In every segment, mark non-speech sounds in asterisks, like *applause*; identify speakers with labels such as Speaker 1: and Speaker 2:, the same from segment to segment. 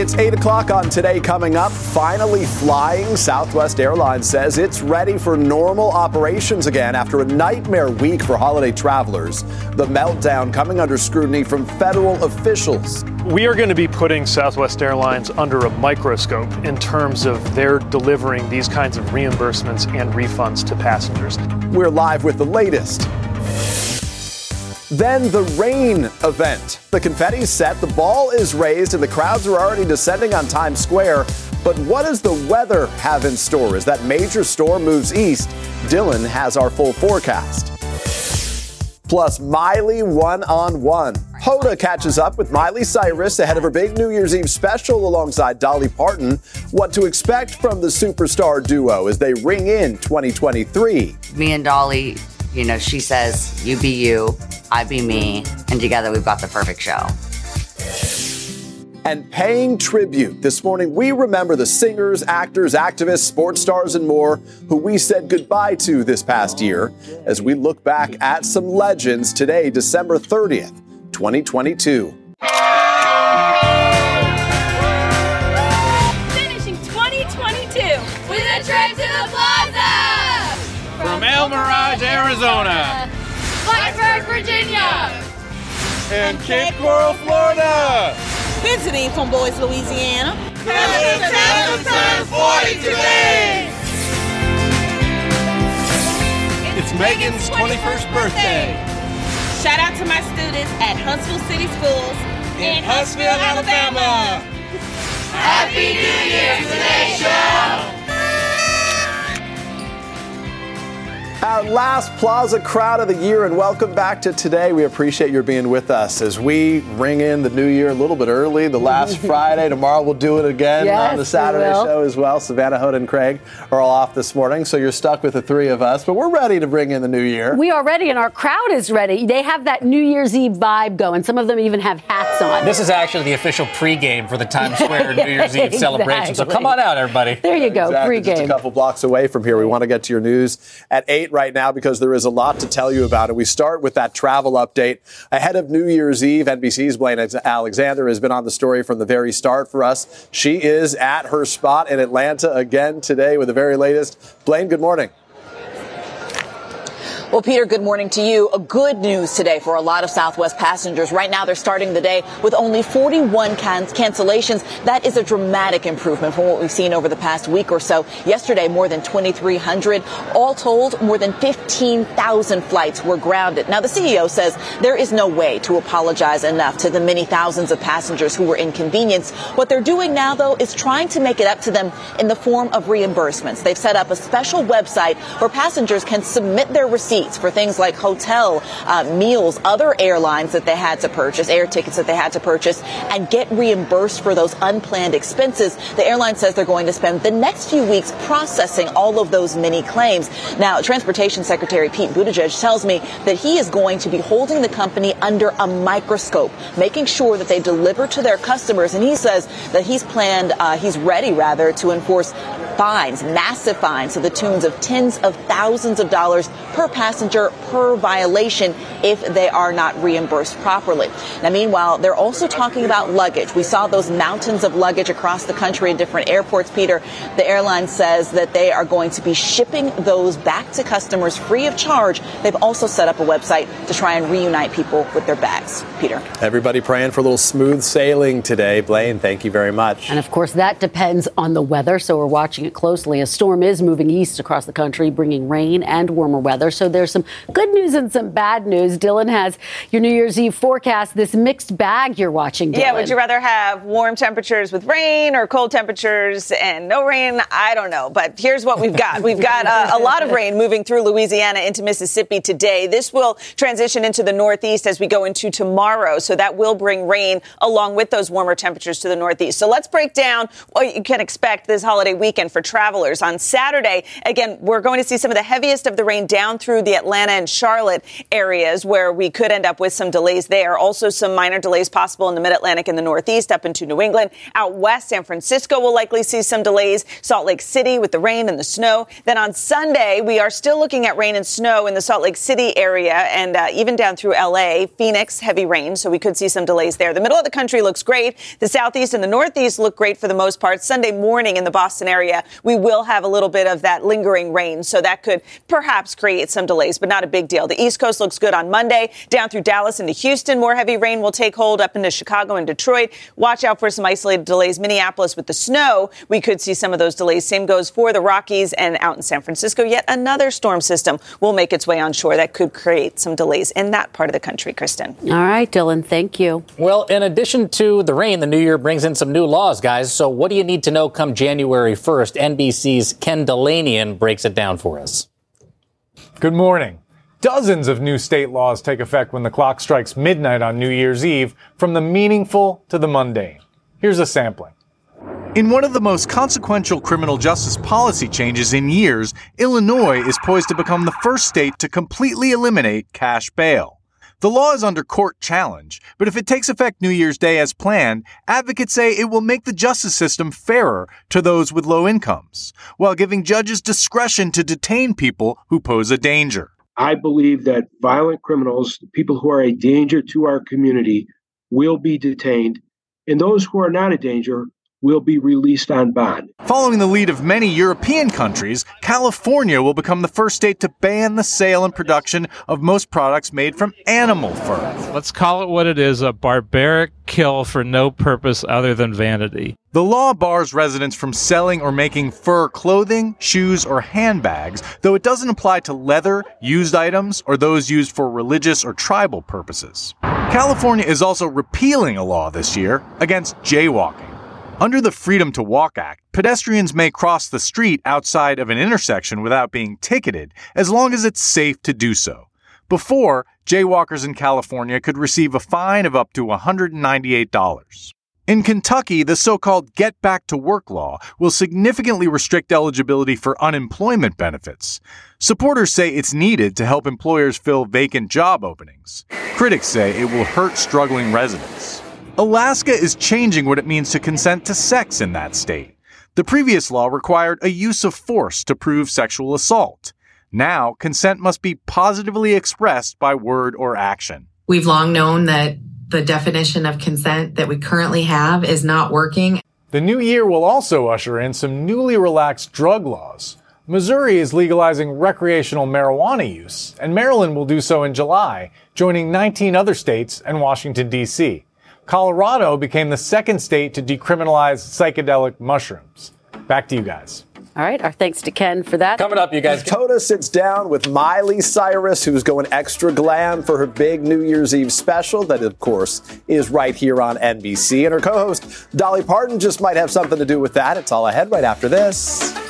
Speaker 1: It's 8 o'clock on today coming up. Finally flying. Southwest Airlines says it's ready for normal operations again after a nightmare week for holiday travelers. The meltdown coming under scrutiny from federal officials.
Speaker 2: We are going to be putting Southwest Airlines under a microscope in terms of their delivering these kinds of reimbursements and refunds to passengers.
Speaker 1: We're live with the latest. Then the rain event. The confetti's set, the ball is raised, and the crowds are already descending on Times Square. But what does the weather have in store as that major storm moves east? Dylan has our full forecast. Plus, Miley one on one. Hoda catches up with Miley Cyrus ahead of her big New Year's Eve special alongside Dolly Parton. What to expect from the superstar duo as they ring in 2023.
Speaker 3: Me and Dolly, you know, she says, You be you, I be me, and together we've got the perfect show.
Speaker 1: And paying tribute. This morning, we remember the singers, actors, activists, sports stars, and more who we said goodbye to this past year as we look back at some legends today, December 30th, 2022.
Speaker 4: El Mirage, Arizona.
Speaker 5: Blacksburg, Virginia.
Speaker 4: And Cape Coral, Florida.
Speaker 6: Visiting from Boyce, Louisiana.
Speaker 4: turns 40 today. It's Megan's 21st birthday.
Speaker 6: Shout out to my students at Huntsville City Schools
Speaker 4: In Huntsville, Alabama.
Speaker 5: Happy New Year today, show.
Speaker 1: Our last Plaza crowd of the year, and welcome back to today. We appreciate your being with us as we ring in the new year a little bit early, the last *laughs* Friday. Tomorrow we'll do it again
Speaker 7: Yes,
Speaker 1: on the Saturday show as well. Savannah, Hoda, and Craig are all off this morning, so you're stuck with the three of us, but we're ready to bring in the new year.
Speaker 7: We are ready, and our crowd is ready. They have that New Year's Eve vibe going. Some of them even have hats on.
Speaker 8: This is actually the official pregame for the Times *laughs* Square New Year's Eve celebration. So come on out, everybody.
Speaker 7: There you go,
Speaker 1: Exactly, Just a couple blocks away from here. We want to get to your news at 8 right now because there is a lot to tell you about it. We start with that travel update. Ahead of New Year's Eve, NBC's Blaine Alexander has been on the story from the very start for us. She is at her spot in Atlanta again today with the very latest. Blaine, good morning.
Speaker 9: Well, Peter, good morning to you. A good news today for a lot of Southwest passengers. Right now, they're starting the day with only 41 can- cancellations. That is a dramatic improvement from what we've seen over the past week or so. Yesterday, more than 2,300. All told, more than 15,000 flights were grounded. Now, the CEO says there is no way to apologize enough to the many thousands of passengers who were inconvenienced. What they're doing now, though, is trying to make it up to them in the form of reimbursements. They've set up a special website where passengers can submit their receipts for things like hotel, uh, meals, other airlines that they had to purchase, air tickets that they had to purchase, and get reimbursed for those unplanned expenses. The airline says they're going to spend the next few weeks processing all of those many claims. Now, Transportation Secretary Pete Buttigieg tells me that he is going to be holding the company under a microscope, making sure that they deliver to their customers. And he says that he's planned, uh, he's ready rather, to enforce fines, massive fines to the tunes of tens of thousands of dollars per passenger per violation if they are not reimbursed properly. Now, meanwhile, they're also talking about luggage. We saw those mountains of luggage across the country in different airports, Peter. The airline says that they are going to be shipping those back to customers free of charge. They've also set up a website to try and reunite people with their bags. Peter.
Speaker 1: Everybody praying for a little smooth sailing today. Blaine, thank you very much.
Speaker 7: And of course, that depends on the weather, so we're watching it closely. A storm is moving east across the country, bringing rain and warmer weather. weather. So there's some good news and some bad news. Dylan has your New Year's Eve forecast, this mixed bag you're watching. Dylan.
Speaker 9: Yeah, would you rather have warm temperatures with rain or cold temperatures and no rain? I don't know. But here's what we've got we've got uh, a lot of rain moving through Louisiana into Mississippi today. This will transition into the northeast as we go into tomorrow. So that will bring rain along with those warmer temperatures to the northeast. So let's break down what you can expect this holiday weekend for travelers. On Saturday, again, we're going to see some of the heaviest of the rain down through the Atlanta and Charlotte areas where we could end up with some delays there. Also, some minor delays possible in the mid Atlantic and the northeast up into New England. Out west, San Francisco will likely see some delays. Salt Lake City with the rain and the snow. Then on Sunday, we are still looking at rain and snow in the Salt Lake City area and uh, even down through LA. Phoenix, heavy rain, so we could see some delays there. The middle of the country looks great. The southeast and the northeast look great for the most part. Sunday morning in the Boston area, we will have a little bit of that lingering rain, so that could perhaps create some delays, but not a big deal. The East Coast looks good on Monday. Down through Dallas into Houston, more heavy rain will take hold up into Chicago and Detroit. Watch out for some isolated delays. Minneapolis with the snow, we could see some of those delays. Same goes for the Rockies and out in San Francisco. Yet another storm system will make its way on shore that could create some delays in that part of the country, Kristen.
Speaker 7: All right, Dylan, thank you.
Speaker 8: Well, in addition to the rain, the new year brings in some new laws, guys. So, what do you need to know come January 1st? NBC's Ken Dilanian breaks it down for us.
Speaker 10: Good morning. Dozens of new state laws take effect when the clock strikes midnight on New Year's Eve, from the meaningful to the mundane. Here's a sampling.
Speaker 11: In one of the most consequential criminal justice policy changes in years, Illinois is poised to become the first state to completely eliminate cash bail. The law is under court challenge, but if it takes effect New Year's Day as planned, advocates say it will make the justice system fairer to those with low incomes, while giving judges discretion to detain people who pose a danger.
Speaker 12: I believe that violent criminals, people who are a danger to our community, will be detained, and those who are not a danger will be released on bond.
Speaker 11: Following the lead of many European countries, California will become the first state to ban the sale and production of most products made from animal fur.
Speaker 13: Let's call it what it is a barbaric kill for no purpose other than vanity.
Speaker 11: The law bars residents from selling or making fur clothing, shoes, or handbags, though it doesn't apply to leather, used items, or those used for religious or tribal purposes. California is also repealing a law this year against jaywalking. Under the Freedom to Walk Act, pedestrians may cross the street outside of an intersection without being ticketed as long as it's safe to do so. Before, jaywalkers in California could receive a fine of up to $198. In Kentucky, the so called Get Back to Work law will significantly restrict eligibility for unemployment benefits. Supporters say it's needed to help employers fill vacant job openings. Critics say it will hurt struggling residents. Alaska is changing what it means to consent to sex in that state. The previous law required a use of force to prove sexual assault. Now, consent must be positively expressed by word or action.
Speaker 14: We've long known that the definition of consent that we currently have is not working.
Speaker 10: The new year will also usher in some newly relaxed drug laws. Missouri is legalizing recreational marijuana use, and Maryland will do so in July, joining 19 other states and Washington, D.C. Colorado became the second state to decriminalize psychedelic mushrooms. Back to you guys.
Speaker 7: All right, our thanks to Ken for that.
Speaker 8: Coming up, you guys.
Speaker 1: Hoda sits down with Miley Cyrus, who's going extra glam for her big New Year's Eve special. That, of course, is right here on NBC. And her co host, Dolly Parton, just might have something to do with that. It's all ahead right after this.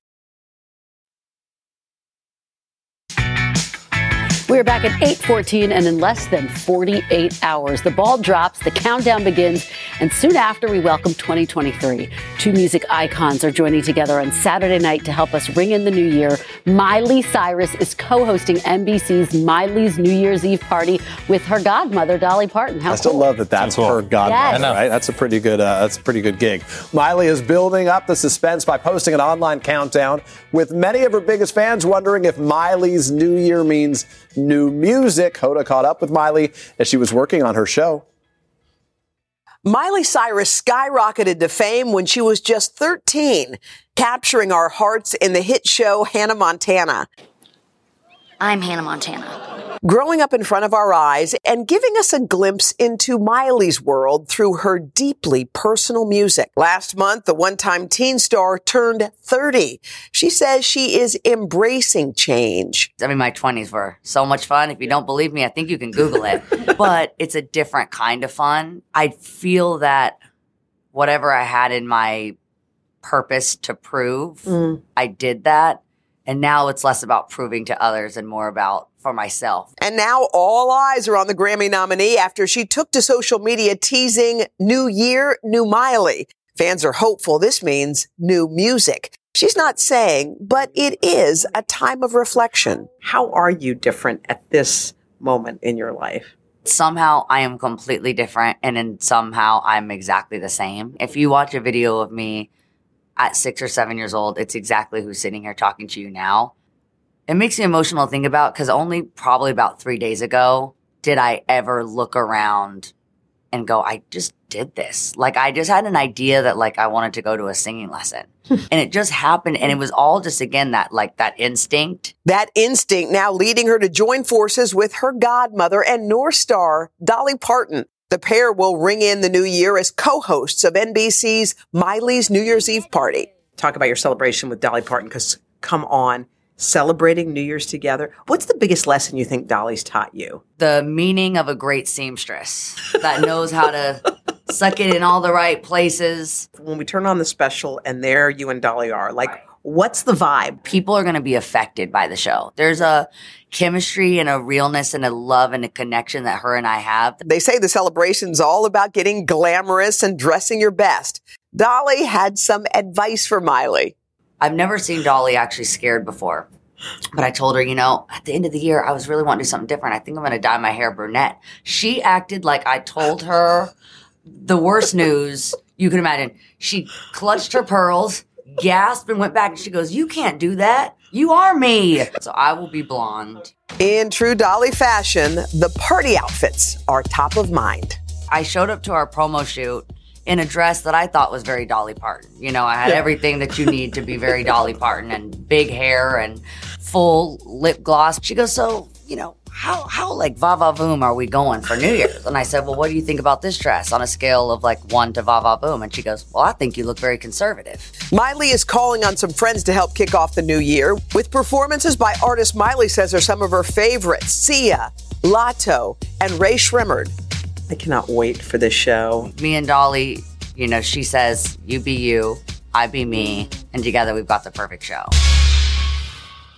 Speaker 7: We're back at 8:14 and in less than 48 hours the ball drops, the countdown begins, and soon after we welcome 2023. Two music icons are joining together on Saturday night to help us ring in the new year. Miley Cyrus is co-hosting NBC's Miley's New Year's Eve party with her godmother Dolly Parton. How
Speaker 1: I still
Speaker 7: cool.
Speaker 1: love that that's her godmother,
Speaker 7: Yes.
Speaker 1: right? That's a pretty good. Uh, that's a pretty good gig. Miley is building up the suspense by posting an online countdown, with many of her biggest fans wondering if Miley's New Year means new music. Hoda caught up with Miley as she was working on her show.
Speaker 15: Miley Cyrus skyrocketed to fame when she was just 13, capturing our hearts in the hit show Hannah Montana.
Speaker 16: I'm Hannah Montana.
Speaker 15: Growing up in front of our eyes and giving us a glimpse into Miley's world through her deeply personal music. Last month, the one-time teen star turned 30. She says she is embracing change.
Speaker 3: I mean, my 20s were so much fun. If you don't believe me, I think you can Google it. *laughs* but it's a different kind of fun. I feel that whatever I had in my purpose to prove,
Speaker 15: Mm.
Speaker 3: I did that. And now it's less about proving to others and more about for myself.
Speaker 15: And now all eyes are on the Grammy nominee after she took to social media teasing New Year, New Miley. Fans are hopeful this means new music. She's not saying, but it is a time of reflection.
Speaker 17: How are you different at this moment in your life?
Speaker 3: somehow I am completely different and then somehow I'm exactly the same. If you watch a video of me at six or seven years old, it's exactly who's sitting here talking to you now. It makes me emotional to think about because only probably about three days ago did I ever look around and go, I just did this. Like I just had an idea that like I wanted to go to a singing lesson. *laughs* Hmm. and it just happened and it was all just again that like that instinct.
Speaker 15: That instinct now leading her to join forces with her godmother and North Star, Dolly Parton. The pair will ring in the new year as co-hosts of NBC's Miley's New Year's Eve party.
Speaker 17: Talk about your celebration with Dolly Parton because come on, celebrating New Year's together. What's the biggest lesson you think Dolly's taught you?
Speaker 3: The meaning of a great seamstress that knows how to *laughs* suck it in all the right places.
Speaker 17: When we turn on the special and there you and Dolly are, like, what's the vibe?
Speaker 3: People are going to be affected by the show. There's a chemistry and a realness and a love and a connection that her and I have.
Speaker 15: They say the celebration's all about getting glamorous and dressing your best. Dolly had some advice for Miley.
Speaker 3: I've never seen Dolly actually scared before. But I told her, you know, at the end of the year, I was really wanting to do something different. I think I'm going to dye my hair brunette. She acted like I told her the worst news you can imagine. She clutched her pearls, gasped, and went back. And she goes, You can't do that. You are me. So I will be blonde.
Speaker 15: In true Dolly fashion, the party outfits are top of mind.
Speaker 3: I showed up to our promo shoot in a dress that I thought was very Dolly Parton. You know, I had
Speaker 15: Yeah.
Speaker 3: everything that you need to be very *laughs* Dolly Parton and big hair and full lip gloss. She goes, So, you know, how, how like va va boom are we going for New Year's? And I said, Well, what do you think about this dress on a scale of like one to va va boom? And she goes, Well, I think you look very conservative.
Speaker 15: Miley is calling on some friends to help kick off the new year with performances by artists Miley says are some of her favorites Sia, Latto, and Rae Sremmurd.
Speaker 17: I cannot wait for this show.
Speaker 3: Me and Dolly, you know, she says, You be you, I be me, and together we've got the perfect show.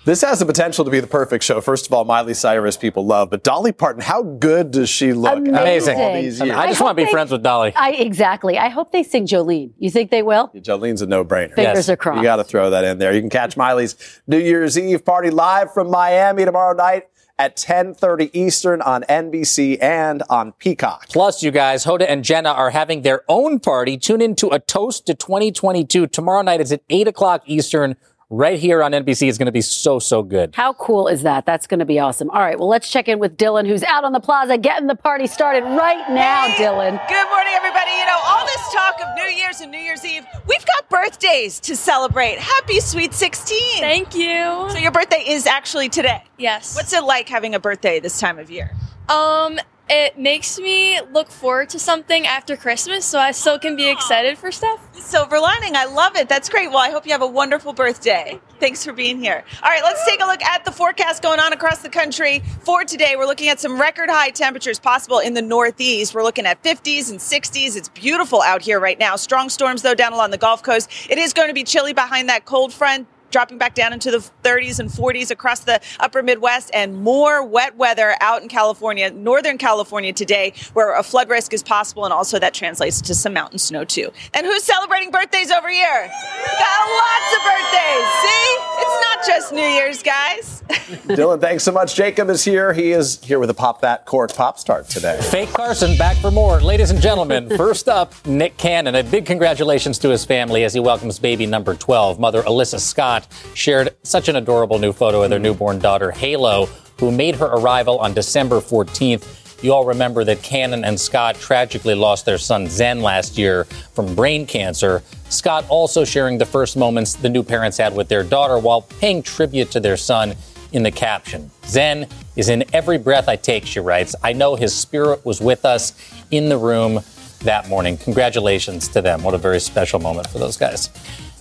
Speaker 1: This has the potential to be the perfect show. First of all, Miley Cyrus people love, but Dolly Parton, how good does she look? after
Speaker 7: Amazing.
Speaker 1: all these
Speaker 8: I, mean. I just
Speaker 7: I
Speaker 8: want to be
Speaker 7: they-
Speaker 8: friends with Dolly.
Speaker 7: I exactly. I hope they sing Jolene. You think they will?
Speaker 1: Jolene's a no-brainer.
Speaker 7: Fingers are crossed.
Speaker 1: You got to throw that in there. You can catch Miley's New Year's Eve party live from Miami tomorrow night at 10:30 Eastern on NBC and on Peacock.
Speaker 8: Plus, you guys, Hoda and Jenna are having their own party. Tune in to a toast to 2022 tomorrow night. It's at eight o'clock Eastern, right here on NBC. is going to be so so good.
Speaker 7: How cool is that? That's going to be awesome. All right, well, let's check in with Dylan, who's out on the plaza getting the party started right now, Dylan.
Speaker 9: Good morning, everybody. You know, all this talk of New Year's and New Year's Eve, we've got birthdays to celebrate. Happy Sweet 16.
Speaker 5: Thank you.
Speaker 9: So, your birthday is actually today.
Speaker 5: Yes.
Speaker 9: What's it like having a birthday this time of year?
Speaker 5: Um, it makes me look forward to something after Christmas, so I still can be ah. excited for stuff.
Speaker 9: Silver lining. I love it. That's great. Well, I hope you have a wonderful birthday. Thanks for being here. All right, let's take a look at the forecast going on across the country for today. We're looking at some record high temperatures possible in the Northeast. We're looking at 50s and 60s. It's beautiful out here right now. Strong storms, though, down along the Gulf Coast. It is going to be chilly behind that cold front dropping back down into the 30s and 40s across the upper Midwest, and more wet weather out in California, Northern California today, where a flood risk is possible, and also that translates to some mountain snow too. And who's celebrating birthdays over here? Got lots of birthdays. See? It's not just New Year's, guys. *laughs*
Speaker 1: Dylan, thanks so much. Jacob is here. He is here with a Pop That Court Pop Start today.
Speaker 8: Fake Carson back for more. Ladies and gentlemen, *laughs* first up, Nick Cannon. A big congratulations to his family as he welcomes baby number 12. Mother Alyssa Scott shared such an adorable new photo of their newborn daughter, Halo, who made her arrival on December 14th. You all remember that Cannon and Scott tragically lost their son Zen last year from brain cancer. Scott also sharing the first moments the new parents had with their daughter while paying tribute to their son in the caption. Zen is in every breath I take, she writes. I know his spirit was with us in the room that morning. Congratulations to them. What a very special moment for those guys.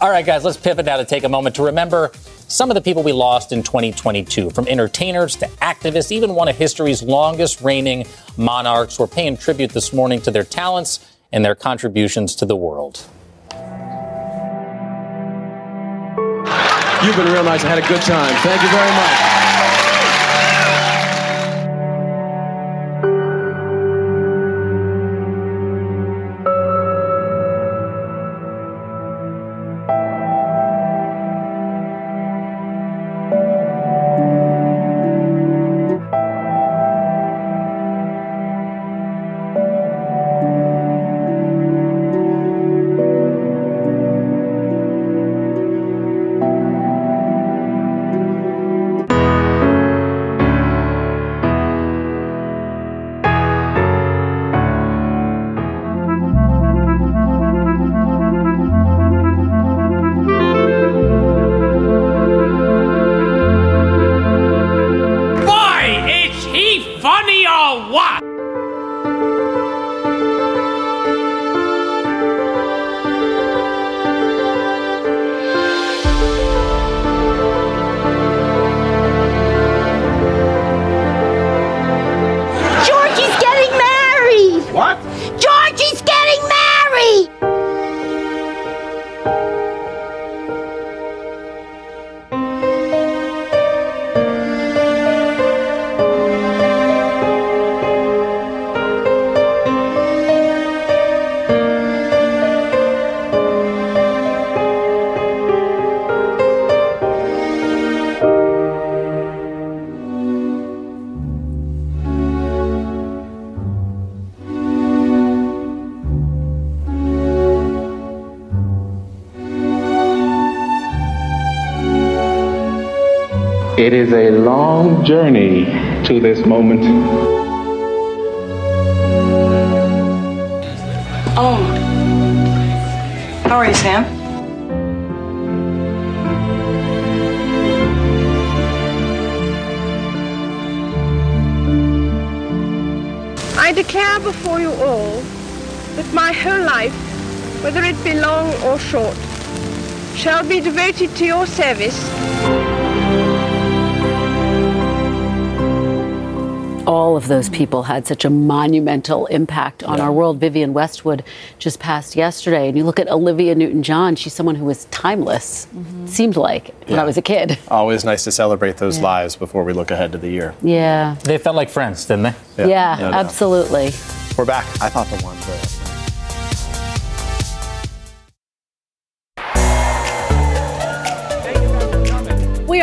Speaker 8: All right, guys, let's pivot now to take a moment to remember some of the people we lost in 2022, from entertainers to activists, even one of history's longest reigning monarchs. We're paying tribute this morning to their talents and their contributions to the world.
Speaker 18: You've been real nice. I had a good time. Thank you very much.
Speaker 19: Journey to this moment.
Speaker 20: Oh. How are you, Sam?
Speaker 21: I declare before you all that my whole life, whether it be long or short, shall be devoted to your service.
Speaker 7: All of those people had such a monumental impact on our world. Vivienne Westwood just passed yesterday. And you look at Olivia Newton John, she's someone who was timeless, mm-hmm. seemed like when I was a kid. *laughs*
Speaker 1: Always nice to celebrate those
Speaker 7: Yeah.
Speaker 1: lives before we look ahead to the year.
Speaker 7: Yeah.
Speaker 8: They felt like friends, didn't they?
Speaker 7: Yeah,
Speaker 1: no doubt.
Speaker 7: absolutely.
Speaker 1: We're back. I thought the one for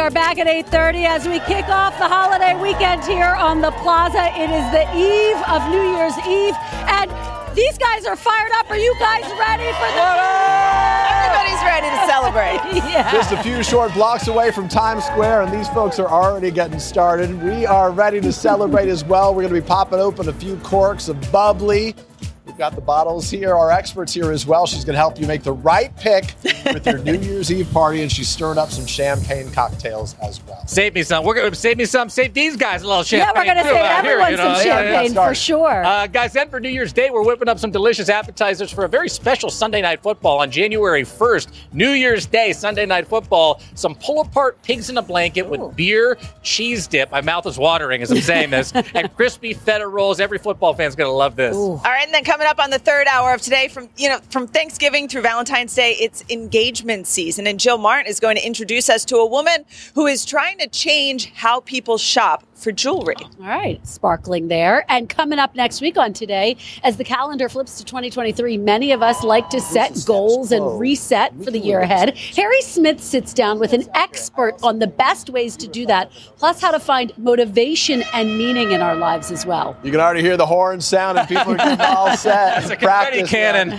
Speaker 22: are back at 8:30 as we kick off the holiday weekend here on the Plaza. It is the eve of New Year's Eve, and these guys are fired up. Are you guys ready for the?
Speaker 9: Everybody's ready to celebrate. *laughs*
Speaker 22: yeah.
Speaker 23: Just a few short blocks away from Times Square, and these folks are already getting started. We are ready to celebrate as well. We're going to be popping open a few corks of bubbly.
Speaker 1: Got the bottles here. Our experts here as well. She's going to help you make the right pick with your New *laughs* Year's Eve party, and she's stirring up some champagne cocktails as well.
Speaker 8: Save me some. We're going to save me some. Save these guys a little champagne.
Speaker 7: Yeah, we're going to save
Speaker 8: uh, here,
Speaker 7: everyone
Speaker 8: you
Speaker 7: some
Speaker 8: know, yeah, yeah.
Speaker 7: champagne for sure.
Speaker 8: Uh, guys, then for New Year's Day, we're whipping up some delicious appetizers for a very special Sunday night football on January 1st. New Year's Day, Sunday night football. Some pull apart pigs in a blanket with beer, cheese dip. My mouth is watering as I'm saying this, *laughs* and crispy feta rolls. Every football fan's going to love this.
Speaker 9: All right, and then coming up on the third hour of today, from you know from Thanksgiving through Valentine's Day, it's engagement season, and Jill Martin is going to introduce us to a woman who is trying to change how people shop for jewelry.
Speaker 7: All right, sparkling there. And coming up next week on today, as the calendar flips to 2023, many of us like to set goals and reset for the year ahead. Harry Smith sits down with an expert on the best ways to do that, plus how to find motivation and meaning in our lives as well.
Speaker 1: You can already hear the horn sound, and people are getting all *laughs* set.
Speaker 8: It's a confetti cannon.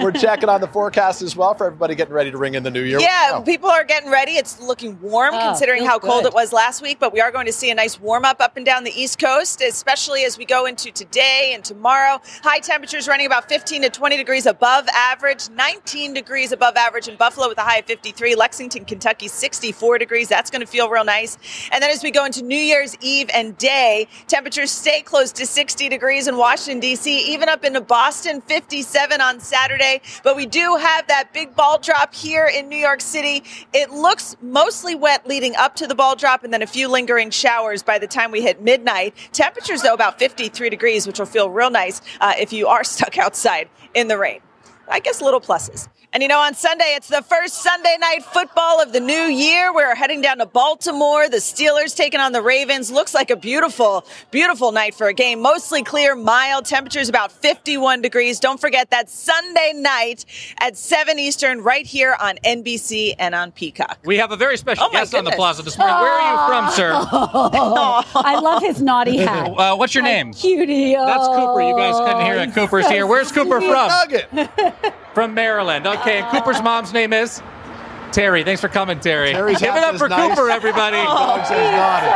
Speaker 8: *laughs*
Speaker 1: We're checking on the forecast as well for everybody getting ready to ring in the new year.
Speaker 9: Yeah,
Speaker 1: Wow.
Speaker 9: people are getting ready. It's looking warm
Speaker 7: Oh,
Speaker 9: considering
Speaker 7: feels
Speaker 9: how cold
Speaker 7: good.
Speaker 9: it was last week, but we are going to see a nice warm up up and down the East Coast, especially as we go into today and tomorrow. High temperatures running about 15 to 20 degrees above average, 19 degrees above average in Buffalo with a high of 53, Lexington, Kentucky 64 degrees. That's going to feel real nice. And then as we go into New Year's Eve and day, temperatures stay close to 60 degrees in Washington D.C., even up into Boston 57 on Saturday, but we do have that big ball drop here in New York City. It looks mostly wet leading up to the ball drop and then a few lingering showers by the time we hit midnight. Temperatures, though, about 53 degrees, which will feel real nice uh, if you are *laughs* stuck outside in the rain. I guess little pluses. And you know, on Sunday, it's the first Sunday night football of the new year. We're heading down to Baltimore. The Steelers taking on the Ravens. Looks like a beautiful, beautiful night for a game. Mostly clear, mild. Temperatures about 51 degrees. Don't forget that Sunday night at 7 Eastern, right here on NBC and on Peacock.
Speaker 8: We have a very special
Speaker 9: Oh, my
Speaker 8: guest on the plaza this morning. Where are you from, sir? *laughs*
Speaker 7: I love his naughty hat.
Speaker 8: Uh, what's your name?
Speaker 7: Cutie.
Speaker 8: That's Cooper. You guys couldn't hear that. Cooper's here. Where's Cooper *laughs* from?
Speaker 1: Nugget.
Speaker 8: From Maryland. Okay, and Cooper's *laughs* mom's name is? Terry. Thanks for coming, Terry.
Speaker 1: Terry's
Speaker 8: Give it up for
Speaker 1: nice.
Speaker 8: Cooper, everybody.
Speaker 1: Dog says naughty.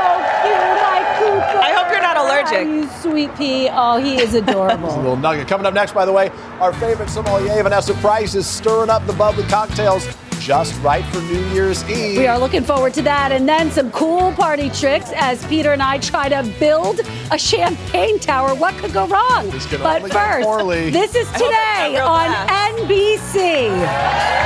Speaker 9: I hope you're not allergic.
Speaker 7: You sweet pea. Oh, he is adorable. *laughs*
Speaker 1: A little nugget. Coming up next, by the way, our favorite sommelier, Vanessa Price, is stirring up the bubbly cocktails just right for New Year's Eve.
Speaker 7: We are looking forward to that. And then some cool party tricks as Peter and I try to build a champagne tower. What could go wrong? But first,
Speaker 1: poorly.
Speaker 7: this is
Speaker 9: I hope it's not
Speaker 7: today on
Speaker 9: fast.
Speaker 7: NBC.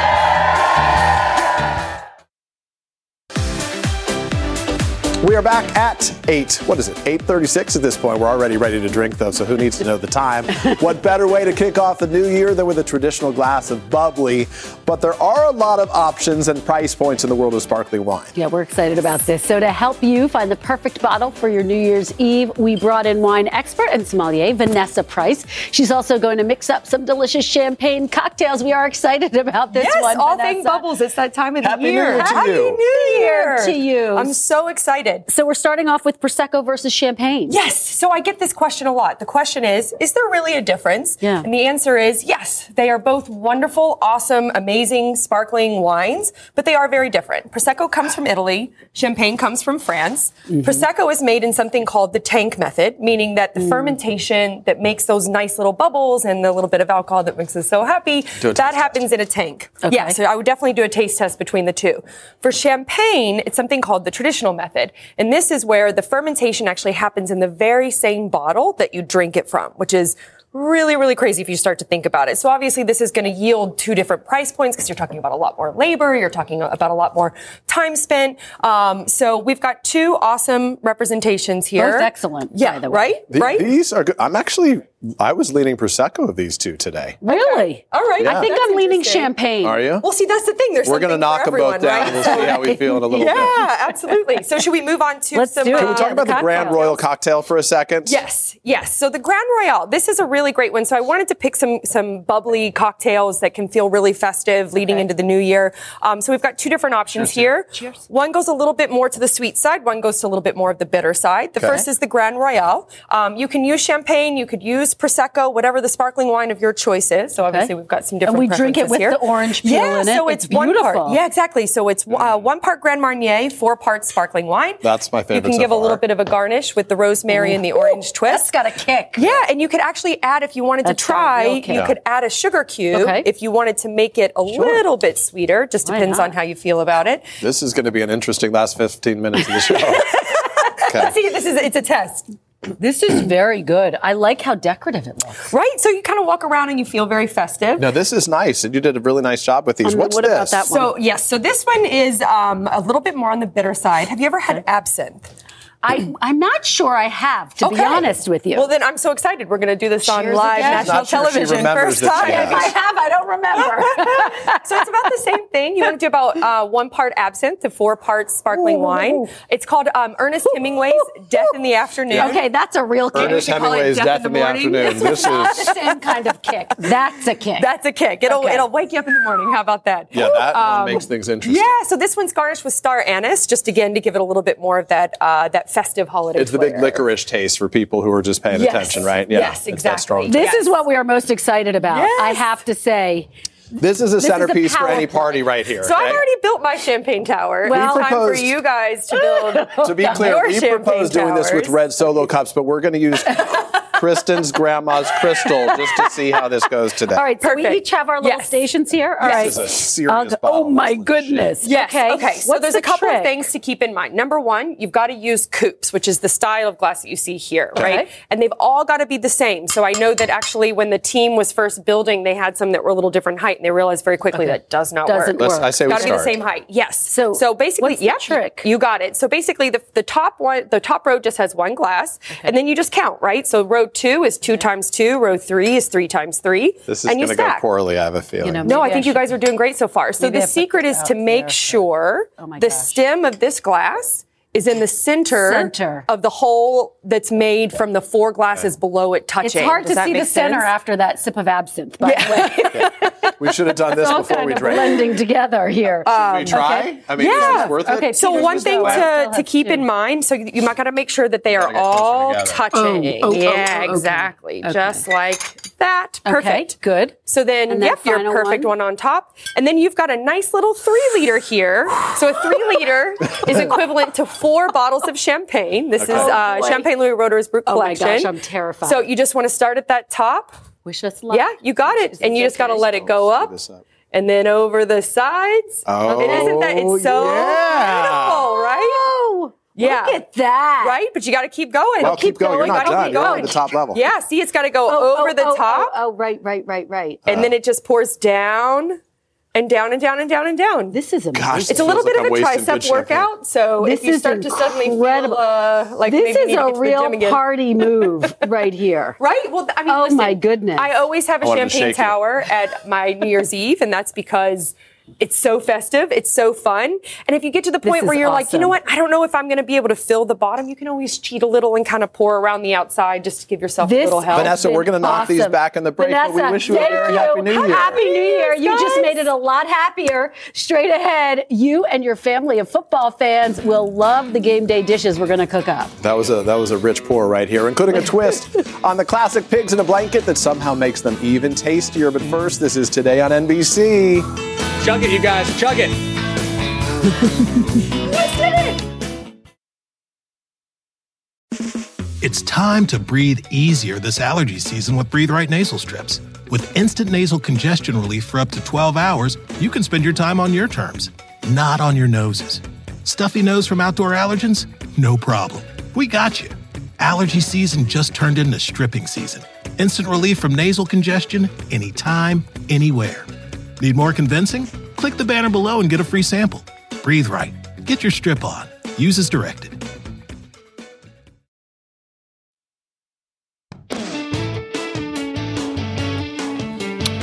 Speaker 24: We are back at 8. What is it? 8:36 at this point. We're already ready to drink though, so who needs to know the time? *laughs* what better way to kick off the new year than with a traditional glass of bubbly? But there are a lot of options and price points in the world of sparkling wine.
Speaker 7: Yeah, we're excited about this. So, to help you find the perfect bottle for your New Year's Eve, we brought in wine expert and sommelier Vanessa Price. She's also going to mix up some delicious champagne cocktails. We are excited about this
Speaker 25: yes,
Speaker 7: one.
Speaker 25: all
Speaker 7: Vanessa.
Speaker 25: things bubbles. It's that time of the
Speaker 1: Happy New
Speaker 25: year.
Speaker 1: Year to
Speaker 25: Happy
Speaker 1: you.
Speaker 25: New Year
Speaker 7: to you.
Speaker 25: I'm so excited.
Speaker 7: So, we're starting off with Prosecco versus champagne.
Speaker 25: Yes. So I get this question a lot. The question is, is there really a difference?
Speaker 7: Yeah.
Speaker 25: And the answer is yes. They are both wonderful, awesome, amazing, sparkling wines, but they are very different. Prosecco comes from Italy. Champagne comes from France. Mm-hmm. Prosecco is made in something called the tank method, meaning that the mm. fermentation that makes those nice little bubbles and the little bit of alcohol that makes us so happy, that
Speaker 24: taste
Speaker 25: happens in a tank.
Speaker 7: Okay.
Speaker 25: Yeah. So I would definitely do a taste test between the two. For champagne, it's something called the traditional method. And this is where the fermentation actually happens in the very same bottle that you drink it from, which is really, really crazy if you start to think about it. So obviously this is going to yield two different price points because you're talking about a lot more labor. You're talking about a lot more time spent. Um, so we've got two awesome representations here.
Speaker 7: Both excellent,
Speaker 25: Yeah.
Speaker 7: by the way.
Speaker 25: Right?
Speaker 24: The-
Speaker 25: right?
Speaker 24: These are good. I'm actually, I was leaning Prosecco of these two today.
Speaker 7: Really?
Speaker 25: All right.
Speaker 7: I think
Speaker 25: That's
Speaker 7: I'm leaning champagne.
Speaker 24: Are you?
Speaker 25: Well, see, that's the thing. There's
Speaker 24: We're going to knock them both down.
Speaker 25: right?
Speaker 24: We'll see how we feel in a little *laughs* bit.
Speaker 25: Yeah, absolutely. So should we move on to
Speaker 7: Let's
Speaker 25: some?
Speaker 7: do it.
Speaker 24: Can we talk
Speaker 25: uh,
Speaker 24: about the Grand. Royal cocktail for a second?
Speaker 25: Yes, yes. So the Grand Royal. this is a really great one. So I wanted to pick some some bubbly cocktails that can feel really festive leading into the new year. Um, so we've got two different options here.
Speaker 7: Cheers.
Speaker 25: One goes a little bit more to the sweet side. One goes to a little bit more of the bitter side. The
Speaker 24: Okay.
Speaker 25: first is the Grand Royal. Um, you can use champagne. You could use juice, prosecco, whatever the sparkling wine of your choice is. So obviously we've got some different.
Speaker 7: And we drink it with
Speaker 25: here.
Speaker 7: the orange peel
Speaker 25: yeah,
Speaker 7: in it.
Speaker 25: so
Speaker 7: It's
Speaker 25: it's, one
Speaker 7: beautiful.
Speaker 25: part. Yeah, exactly. So it's uh, one part Grand Marnier, four parts sparkling wine.
Speaker 23: That's my favorite.
Speaker 25: You can
Speaker 23: so
Speaker 25: give a little bit of a garnish with the rosemary and the orange twist.
Speaker 7: That's got a kick.
Speaker 25: Yeah, and you could actually add if you wanted
Speaker 7: That's
Speaker 25: to try, you
Speaker 7: kick.
Speaker 25: could add a sugar cube
Speaker 7: Okay.
Speaker 25: if you wanted to make it a little bit sweeter. Just
Speaker 7: Why
Speaker 25: depends
Speaker 7: not?
Speaker 25: on how you feel about it.
Speaker 23: This is going to be an interesting last 15 minutes of the show. *laughs* okay.
Speaker 25: See, this is it's a test.
Speaker 7: This is very good. I like how decorative it looks.
Speaker 25: Right? So you kind of walk around and you feel very festive.
Speaker 23: No, this is nice, and you did a really nice job with these.
Speaker 7: And then
Speaker 23: What's
Speaker 7: what
Speaker 23: this?
Speaker 7: about that
Speaker 25: So yes, so this one is um, a little bit more on the bitter side. Have you ever had absinthe?
Speaker 7: I, I'm not sure I have, to be honest with you.
Speaker 25: Well, then I'm so excited. We're going to do this on live
Speaker 7: again.
Speaker 25: national
Speaker 23: Not sure
Speaker 25: television.
Speaker 23: remembers
Speaker 25: First time.
Speaker 23: has.
Speaker 7: I have, I don't remember. *laughs*
Speaker 25: so it's about the same thing. You want to do about uh, one part absinthe to four parts sparkling wine. It's called um, Ernest Hemingway's Death in the Afternoon.
Speaker 7: okay, that's a real kick.
Speaker 23: Ernest
Speaker 25: We call it
Speaker 23: Hemingway's
Speaker 25: Death
Speaker 23: Death
Speaker 25: in
Speaker 23: in
Speaker 25: the
Speaker 23: the Afternoon. This
Speaker 7: Not
Speaker 23: is
Speaker 7: the *laughs* same kind of kick. That's a kick.
Speaker 25: That's a kick. It'll
Speaker 7: Okay.
Speaker 25: it'll wake you up in the morning. How about that?
Speaker 23: yeah, that
Speaker 25: Um,
Speaker 23: one makes things interesting.
Speaker 25: Yeah, so this one's garnished with star anise, just again to give it a little bit more of that uh, that festive holiday.
Speaker 23: It's the big
Speaker 25: flair.
Speaker 23: licorice taste for people who are just paying
Speaker 25: Yes.
Speaker 23: attention, right? Yeah,
Speaker 25: Yes, exactly.
Speaker 7: this
Speaker 23: taste.
Speaker 7: is what we are most excited about.
Speaker 25: Yes.
Speaker 7: I have to say.
Speaker 23: This is a
Speaker 7: is the
Speaker 23: centerpiece for any party right here.
Speaker 25: So I've already built my champagne tower.
Speaker 7: Well-
Speaker 25: it's
Speaker 23: We
Speaker 25: time for you guys to build. *laughs*
Speaker 23: To be clear,
Speaker 25: your
Speaker 23: we
Speaker 25: champagne
Speaker 23: proposed doing this with red solo cups, but we're going to use *laughs* Kristen's grandma's crystal just to see how this goes today.
Speaker 7: All right, so we each have our little
Speaker 25: Yes.
Speaker 7: stations here. All
Speaker 23: This
Speaker 7: right.
Speaker 23: is a serious
Speaker 7: I'll go-
Speaker 23: bottle.
Speaker 7: oh my
Speaker 23: Holy
Speaker 7: goodness.
Speaker 25: Yes.
Speaker 7: Okay.
Speaker 25: Okay. So
Speaker 7: What's
Speaker 25: there's
Speaker 7: the
Speaker 25: a couple
Speaker 7: trick?
Speaker 25: of things to keep in mind. Number one, you've got to use coupes, which is the style of glass that you see here, right? And they've all got to be the same. So I know that actually when the team was first building, they had some that were a little different height, and they realized very quickly that does not
Speaker 7: Doesn't
Speaker 25: work.
Speaker 23: Let's, I say we
Speaker 25: Got to be the same height. Yes.
Speaker 7: So
Speaker 25: so basically,
Speaker 7: what's
Speaker 25: yeah,
Speaker 7: trick?
Speaker 25: You got it. So basically, the, the top one, the top row just has one glass, and then you just count, right? So row two is two times two. Row three is three times three.
Speaker 23: This is
Speaker 25: and
Speaker 23: going to go poorly, I have a feeling.
Speaker 7: You know,
Speaker 25: No, I
Speaker 7: Maybe I
Speaker 25: think you guys are doing great so far. So
Speaker 7: Maybe
Speaker 25: the
Speaker 7: put
Speaker 25: secret is to make
Speaker 7: there.
Speaker 25: sure
Speaker 7: Oh
Speaker 25: the
Speaker 7: gosh.
Speaker 25: stem of this glass is in the center,
Speaker 7: Center.
Speaker 25: of the hole that's made from the four glasses below it touching.
Speaker 7: It's hard
Speaker 25: Does
Speaker 7: to see the
Speaker 25: make
Speaker 7: center after that sip of absinthe, by the way. *laughs*
Speaker 23: we should have done this
Speaker 7: It's all
Speaker 23: before
Speaker 7: kind
Speaker 23: we drank.
Speaker 7: blending together here.
Speaker 23: Should we um, try?
Speaker 7: okay.
Speaker 23: I mean,
Speaker 25: Yeah.
Speaker 23: is this worth it?
Speaker 7: Okay,
Speaker 25: So
Speaker 7: Peter's
Speaker 25: one thing
Speaker 7: go. I still
Speaker 25: to, to keep
Speaker 7: two.
Speaker 25: in mind, so you might got to make sure that they are
Speaker 23: Gotta get closer
Speaker 25: all
Speaker 23: together.
Speaker 25: touching.
Speaker 7: Oh, oh, oh,
Speaker 25: yeah,
Speaker 7: oh, okay.
Speaker 25: exactly.
Speaker 7: Okay.
Speaker 25: Just like that. Perfect.
Speaker 7: Okay, good.
Speaker 25: So then,
Speaker 7: And then
Speaker 25: yep, your perfect
Speaker 7: one.
Speaker 25: one. on top. And then you've got a nice little three liter here. So a three liter is equivalent to four bottles of champagne. This
Speaker 23: Okay.
Speaker 25: is uh,
Speaker 7: Oh.
Speaker 25: Champagne Louis Roederer's Brut Collection.
Speaker 7: Oh my gosh, I'm terrified.
Speaker 25: So you just want to start at that top.
Speaker 7: Wish us luck.
Speaker 25: Yeah, you got it. And you just got to let it go up. And then over the sides.
Speaker 23: Oh,
Speaker 25: and isn't that, it's so
Speaker 23: yeah.
Speaker 25: beautiful, right?
Speaker 7: Oh,
Speaker 25: Yeah.
Speaker 7: look at that.
Speaker 25: Right? But you got to keep going.
Speaker 23: Well, keep going. You're
Speaker 25: You
Speaker 23: not
Speaker 25: gotta
Speaker 23: done.
Speaker 25: keep
Speaker 23: You're
Speaker 25: going.
Speaker 23: on the top level.
Speaker 25: Yeah, see, it's got to go
Speaker 7: Oh,
Speaker 25: over
Speaker 7: oh,
Speaker 25: the
Speaker 7: oh,
Speaker 25: top.
Speaker 7: Oh, oh, right, right, right, right.
Speaker 25: and then it just pours down and down and down and down and down.
Speaker 7: This is amazing.
Speaker 23: Gosh,
Speaker 25: it's a little bit
Speaker 23: I'm
Speaker 25: of a tricep workout. So
Speaker 7: This
Speaker 25: if you start to suddenly feel uh, like
Speaker 7: this
Speaker 25: maybe
Speaker 7: is a
Speaker 25: get to the
Speaker 7: real party *laughs* move right here.
Speaker 25: Right? Well, I mean,
Speaker 7: Oh,
Speaker 25: listen,
Speaker 7: my goodness.
Speaker 25: I always have a
Speaker 23: I wanted
Speaker 25: champagne tower at my New Year's Eve, and that's because it's so festive, it's so fun. And if you get to the point where you're like, you know what, I don't know if I'm going to be able to fill the bottom, you can always cheat a little and kind of pour around the outside just to give yourself a little help.
Speaker 23: Vanessa, we're going to knock these back in the break, but we wish you a very
Speaker 7: you.
Speaker 23: happy New Year.
Speaker 7: Happy New Year. You just made it a lot happier. Straight ahead, you and your family of football fans will love the game day dishes we're going to cook up.
Speaker 23: That was a that was a rich pour right here, including a twist on the classic pigs in a blanket that somehow makes them even tastier. But first, this is today on NBC.
Speaker 8: Chug it, you guys. Chug it.
Speaker 26: It's time to breathe easier this allergy season with Breathe Right nasal strips. With instant nasal congestion relief for up to 12 hours, you can spend your time on your terms, not on your noses. Stuffy nose from outdoor allergens? No problem. We got you. Allergy season just turned into stripping season. Instant relief from nasal congestion anytime, anywhere. Need more convincing? Click the banner below and get a free sample. Breathe Right. Get your strip on. Use as directed.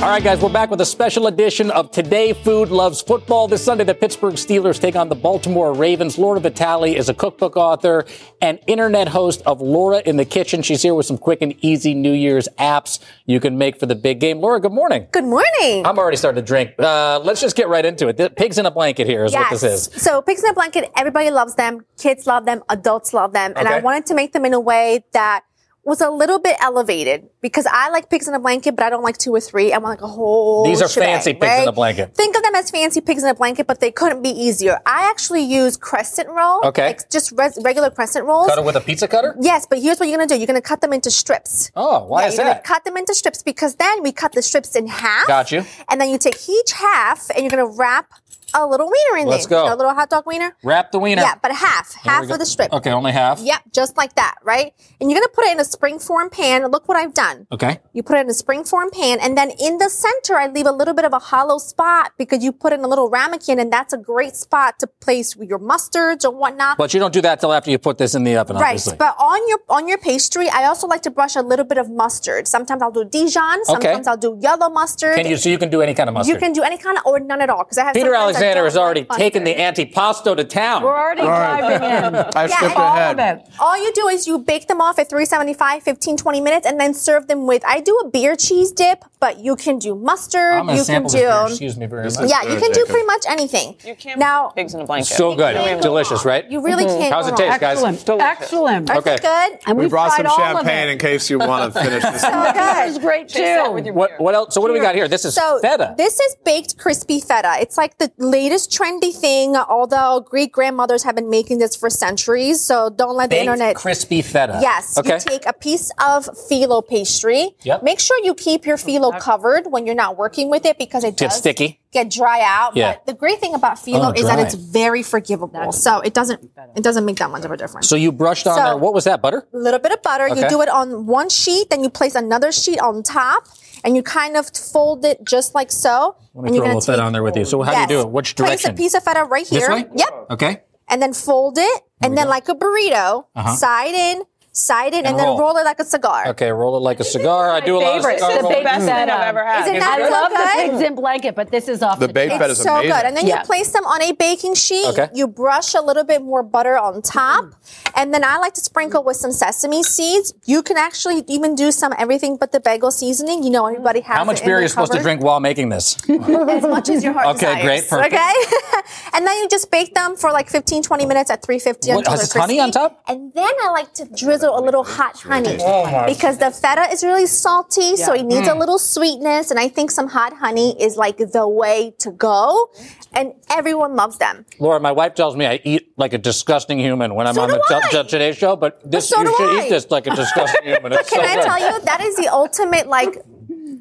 Speaker 8: All right, guys, we're back with a special edition of Today Food Loves Football. This Sunday, the Pittsburgh Steelers take on the Baltimore Ravens. Laura Vitale is a cookbook author and internet host of Laura in the Kitchen. She's here with some quick and easy New Year's apps you can make for the big game. Laura, good morning.
Speaker 27: Good morning.
Speaker 8: I'm already starting to drink. Uh, let's just get right into it. The Pigs in a blanket here is what this is.
Speaker 27: So pigs in a blanket, everybody loves them. Kids love them. Adults love them. And I wanted to make them in a way that was a little bit elevated because I like pigs in a blanket, but I don't like two or three. I want like a whole.
Speaker 8: These are
Speaker 27: shebang,
Speaker 8: fancy pigs
Speaker 27: right?
Speaker 8: in a blanket.
Speaker 27: Think of them as fancy pigs in a blanket, but they couldn't be easier. I actually use crescent roll.
Speaker 8: Okay.
Speaker 27: Like just res- regular crescent rolls.
Speaker 8: Cut it with a pizza cutter?
Speaker 27: Yes, but here's what you're gonna do. You're gonna cut them into strips.
Speaker 8: Oh, why
Speaker 27: yeah,
Speaker 8: is
Speaker 27: you're
Speaker 8: that?
Speaker 27: cut them into strips because then we cut the strips in half.
Speaker 8: Got you.
Speaker 27: And then you take each half and you're gonna wrap a little wiener in
Speaker 8: Let's
Speaker 27: there.
Speaker 8: go.
Speaker 27: You know, a little hot dog wiener.
Speaker 8: Wrap the wiener.
Speaker 27: Yeah, but half,
Speaker 8: There
Speaker 27: half of the strip.
Speaker 8: Okay, only half.
Speaker 27: Yep, just like that, right? And you're gonna put it in a springform pan. Look what I've done.
Speaker 8: Okay.
Speaker 27: You put it in a springform pan, and then in the center, I leave a little bit of a hollow spot because you put in a little ramekin, and that's a great spot to place your mustards or whatnot.
Speaker 8: But you don't do that till after you put this in the oven,
Speaker 27: Right,
Speaker 8: obviously.
Speaker 27: but on your on your pastry, I also like to brush a little bit of mustard. Sometimes I'll do Dijon. Sometimes I'll do yellow mustard.
Speaker 8: Can you, so you can do any kind of mustard.
Speaker 27: You can do any kind of or none at all because I have
Speaker 8: Peter Alexander has already taken the antipasto to town.
Speaker 27: We're already
Speaker 8: driving in. *laughs*
Speaker 23: I skipped
Speaker 27: all
Speaker 23: ahead.
Speaker 27: of it. All you do is you bake them off at 375, 15, 20 minutes, and then serve them with. I do a beer cheese dip, but you can do mustard.
Speaker 8: I'm
Speaker 27: you can
Speaker 8: this beer.
Speaker 27: do.
Speaker 8: Excuse me very
Speaker 23: This
Speaker 8: much.
Speaker 27: Yeah, you can do pretty much anything. You can now
Speaker 9: pigs in a blanket.
Speaker 8: So good. Delicious, right?
Speaker 27: You really can't
Speaker 8: How's it mm-hmm.
Speaker 27: taste,
Speaker 8: guys?
Speaker 22: Excellent. Excellent.
Speaker 8: Okay.
Speaker 27: good.
Speaker 22: And
Speaker 23: we brought some champagne in case you want to *laughs* finish this.
Speaker 22: That was great too.
Speaker 8: What, what else? So what do we got here? This is
Speaker 27: so
Speaker 8: feta.
Speaker 27: This is baked crispy feta. It's like the latest trendy thing, although Greek grandmothers have been making this for centuries. So don't let the
Speaker 8: Baked
Speaker 27: internet.
Speaker 8: crispy feta.
Speaker 27: Yes.
Speaker 8: Okay.
Speaker 27: You take a piece of phyllo pastry.
Speaker 8: Yep.
Speaker 27: Make sure you keep your phyllo covered when you're not working with it because it
Speaker 8: Gets
Speaker 27: does
Speaker 8: sticky.
Speaker 27: get dry out.
Speaker 8: Yeah.
Speaker 27: But the great thing about phyllo
Speaker 8: Oh,
Speaker 27: is that
Speaker 8: dry.
Speaker 27: it's very forgivable. So it doesn't it doesn't make that much of a difference.
Speaker 8: So you brushed on
Speaker 27: So-
Speaker 8: there. What was that? Butter?
Speaker 27: A little bit of butter.
Speaker 8: Okay.
Speaker 27: You do it on one sheet, then you place another sheet on top, and you kind of fold it just like so.
Speaker 8: Let me
Speaker 27: and
Speaker 8: throw a
Speaker 27: gonna
Speaker 8: little feta on there with you. So how
Speaker 27: Yes.
Speaker 8: do you do it? Which direction?
Speaker 27: Place a piece of feta right
Speaker 8: This
Speaker 27: here.
Speaker 8: way?
Speaker 27: Yep.
Speaker 8: Okay.
Speaker 27: And then fold it, and then like a burrito,
Speaker 8: Uh-huh.
Speaker 27: side in, side in, and,
Speaker 8: And
Speaker 27: then
Speaker 8: roll.
Speaker 27: roll it like a cigar.
Speaker 8: Okay, roll it like a cigar. I do a lot of
Speaker 22: favorite.
Speaker 8: cigar
Speaker 22: The
Speaker 8: rolling.
Speaker 22: baked
Speaker 9: Best thing. I've ever had.
Speaker 27: Is it not
Speaker 22: I
Speaker 27: so
Speaker 22: love the
Speaker 27: good?
Speaker 22: pigs in blanket, but this is off
Speaker 23: The
Speaker 22: the,
Speaker 23: baked
Speaker 22: chain.
Speaker 23: is
Speaker 27: so
Speaker 23: amazing.
Speaker 27: good. And then
Speaker 22: Yeah.
Speaker 27: you place them on a baking sheet.
Speaker 8: Okay.
Speaker 27: You brush a little bit more butter on top. Mm-hmm. And then I like to sprinkle with some sesame seeds. You can actually even do some everything but the bagel seasoning. You know, mm. everybody has
Speaker 8: How much
Speaker 27: it in
Speaker 8: beer are you supposed to drink while making this? *laughs*
Speaker 27: as much as your heart
Speaker 8: Okay,
Speaker 27: desires.
Speaker 8: great, perfect.
Speaker 27: Okay? *laughs* and then you just bake them for like 15, 20 minutes at 350
Speaker 8: What,
Speaker 27: until
Speaker 8: has
Speaker 27: they're
Speaker 8: this honey on top?
Speaker 27: And then I like to drizzle a little hot honey
Speaker 8: Oh,
Speaker 27: because the feta is really salty, so it needs a
Speaker 8: Mm.
Speaker 27: little sweetness. And I think some hot honey is like the way to go. And everyone loves them.
Speaker 8: Laura, my wife tells me I eat like a disgusting human when I'm
Speaker 27: So
Speaker 8: on the
Speaker 27: do
Speaker 8: T-
Speaker 27: I.
Speaker 8: T- Today Show, but this
Speaker 27: so
Speaker 8: you should
Speaker 27: I.
Speaker 8: eat this like a disgusting *laughs* human. It's
Speaker 27: Can
Speaker 8: so
Speaker 27: I
Speaker 8: good.
Speaker 27: tell you that is the ultimate like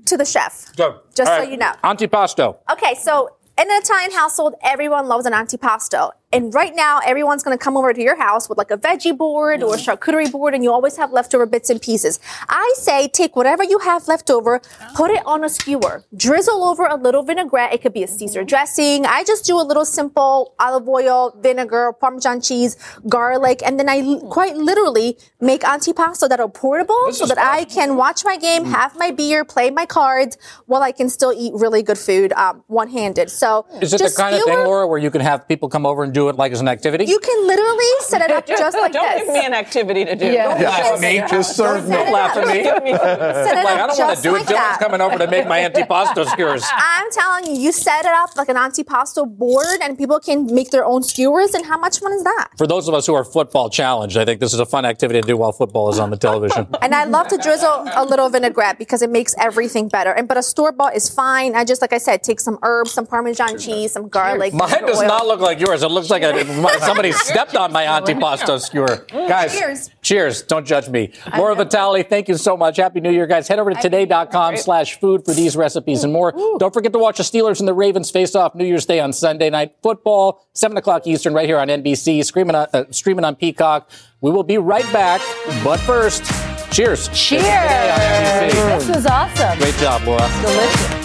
Speaker 27: to the chef.
Speaker 8: Go.
Speaker 27: Just
Speaker 8: All
Speaker 27: so you know.
Speaker 8: Antipasto.
Speaker 27: Okay, so in an Italian household, everyone loves an antipasto. And right now, everyone's going to come over to your house with like a veggie board or a charcuterie board, and you always have leftover bits and pieces. I say take whatever you have left over, put it on a skewer, drizzle over a little vinaigrette. It could be a Caesar mm-hmm. dressing. I just do a little simple olive oil, vinegar, Parmesan cheese, garlic, and then I mm. quite literally make antipasto that are portable so that I can watch my game, mm. have my beer, play my cards, while I can still eat really good food um, one handed. So
Speaker 8: Is it the kind of thing, Laura, where you can have people come over and do it like as an activity?
Speaker 27: You can literally set it up *laughs* just like
Speaker 9: Don't
Speaker 27: this.
Speaker 9: give me an activity to do.
Speaker 22: Yeah.
Speaker 9: Don't
Speaker 8: Laugh at me.
Speaker 23: Just serve me.
Speaker 27: Set it
Speaker 8: Laugh at me.
Speaker 27: Set it *laughs*
Speaker 8: like, I don't want to do it.
Speaker 27: like
Speaker 8: Dylan's
Speaker 27: that.
Speaker 8: coming over to make my *laughs* antipasto skewers.
Speaker 27: I'm telling you, you set it up like an antipasto board, and people can make their own skewers. And how much fun is that?
Speaker 8: For those of us who are football challenged, I think this is a fun activity to do while football is on the television.
Speaker 27: And I love to drizzle a little vinaigrette because it makes everything better. And but a store bought is fine. I just like I said, take some herbs, some Parmesan cheese, some garlic.
Speaker 8: Mine
Speaker 27: ginger
Speaker 8: does
Speaker 27: oil.
Speaker 8: not look like yours. It looks like a, somebody *laughs* stepped on my antipasto skewer. Guys,
Speaker 27: Cheers.
Speaker 8: cheers. Don't judge me. Laura Vitale, thank you so much. Happy New Year, guys. Head over to today.com slash food for these recipes and more. Don't forget to watch the Steelers and the Ravens face off New Year's Day on Sunday night football, 7 o'clock Eastern, right here on NBC, streaming on, uh, streaming on Peacock. We will be right back. But first, cheers.
Speaker 22: Cheers. This was awesome.
Speaker 8: Great job, Laura.
Speaker 22: Delicious.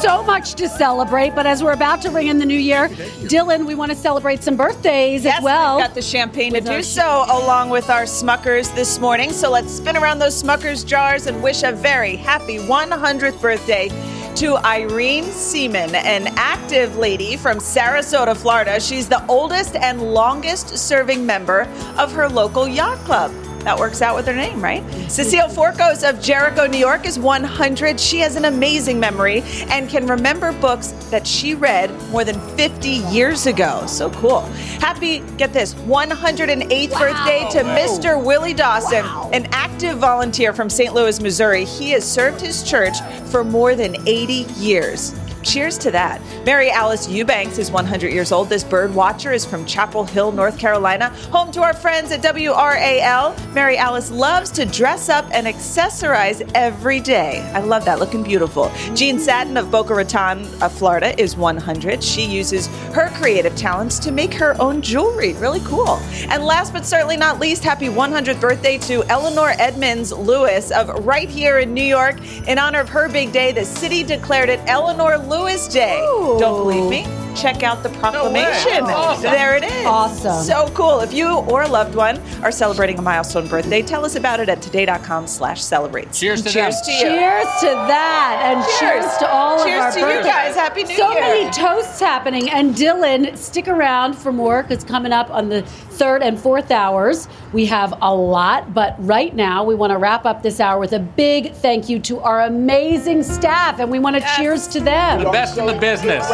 Speaker 22: So much to celebrate, but as we're about to ring in the new year, Dylan, we want to celebrate some birthdays
Speaker 9: Yes,
Speaker 22: as well.
Speaker 9: we've got the champagne to
Speaker 22: With
Speaker 9: do so, along with our Smuckers this morning. So let's spin around those Smuckers jars and wish a very happy 100th birthday to Irene Seaman, an active lady from Sarasota, Florida. She's the oldest and longest serving member of her local yacht club. That works out with her name, right? Cecile Forcos of Jericho, New York is 100. She has an amazing memory and can remember books that she read more than 50 years ago. So cool. Happy, get this, 108th birthday to Mr. Willie Dawson, an active volunteer from St. Louis, Missouri. He has served his church for more than 80 years. Cheers to that. Mary Alice Eubanks is 100 years old. This bird watcher is from Chapel Hill, North Carolina, home to our friends at WRAL. Mary Alice loves to dress up and accessorize every day. I love that, looking beautiful. Jean Satin of Boca Raton, uh, Florida, is 100. She uses her creative talents to make her own jewelry. Really cool. And last but certainly not least, happy 100th birthday to Eleanor Edmonds Lewis of right here in New York. In honor of her big day, the city declared it Eleanor Lewis Day. Don't believe me? Check out the proclamation.
Speaker 7: Awesome.
Speaker 9: There it is.
Speaker 7: Awesome.
Speaker 9: So cool. If you or a loved one are celebrating a milestone birthday, tell us about it at today.com slash celebrate.
Speaker 8: Cheers to
Speaker 9: Cheers
Speaker 8: them.
Speaker 9: to you.
Speaker 7: Cheers to that, and cheers,
Speaker 9: Cheers.
Speaker 7: to all
Speaker 9: Cheers
Speaker 7: of our
Speaker 9: to you guys. Happy New
Speaker 7: so
Speaker 9: Year.
Speaker 7: So many toasts happening, and Dylan, stick around for more because coming up on the third and fourth hours, we have a lot. But right now, we want to wrap up this hour with a big thank you to our amazing staff, and we want to cheers to them.
Speaker 8: The best in the business.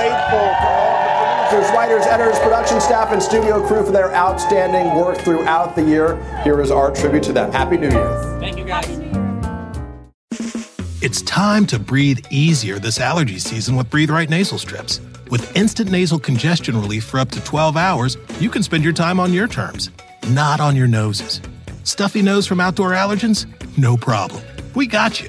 Speaker 1: Grateful for all the producers, writers, editors, production staff, and studio crew for their outstanding work throughout the year. Here is our tribute to them. Happy New Year.
Speaker 8: Thank you, guys.
Speaker 26: It's time to breathe easier this allergy season with Breathe Right nasal strips. With instant nasal congestion relief for up to 12 hours, you can spend your time on your terms, not on your noses. Stuffy nose from outdoor allergens? No problem. We got you.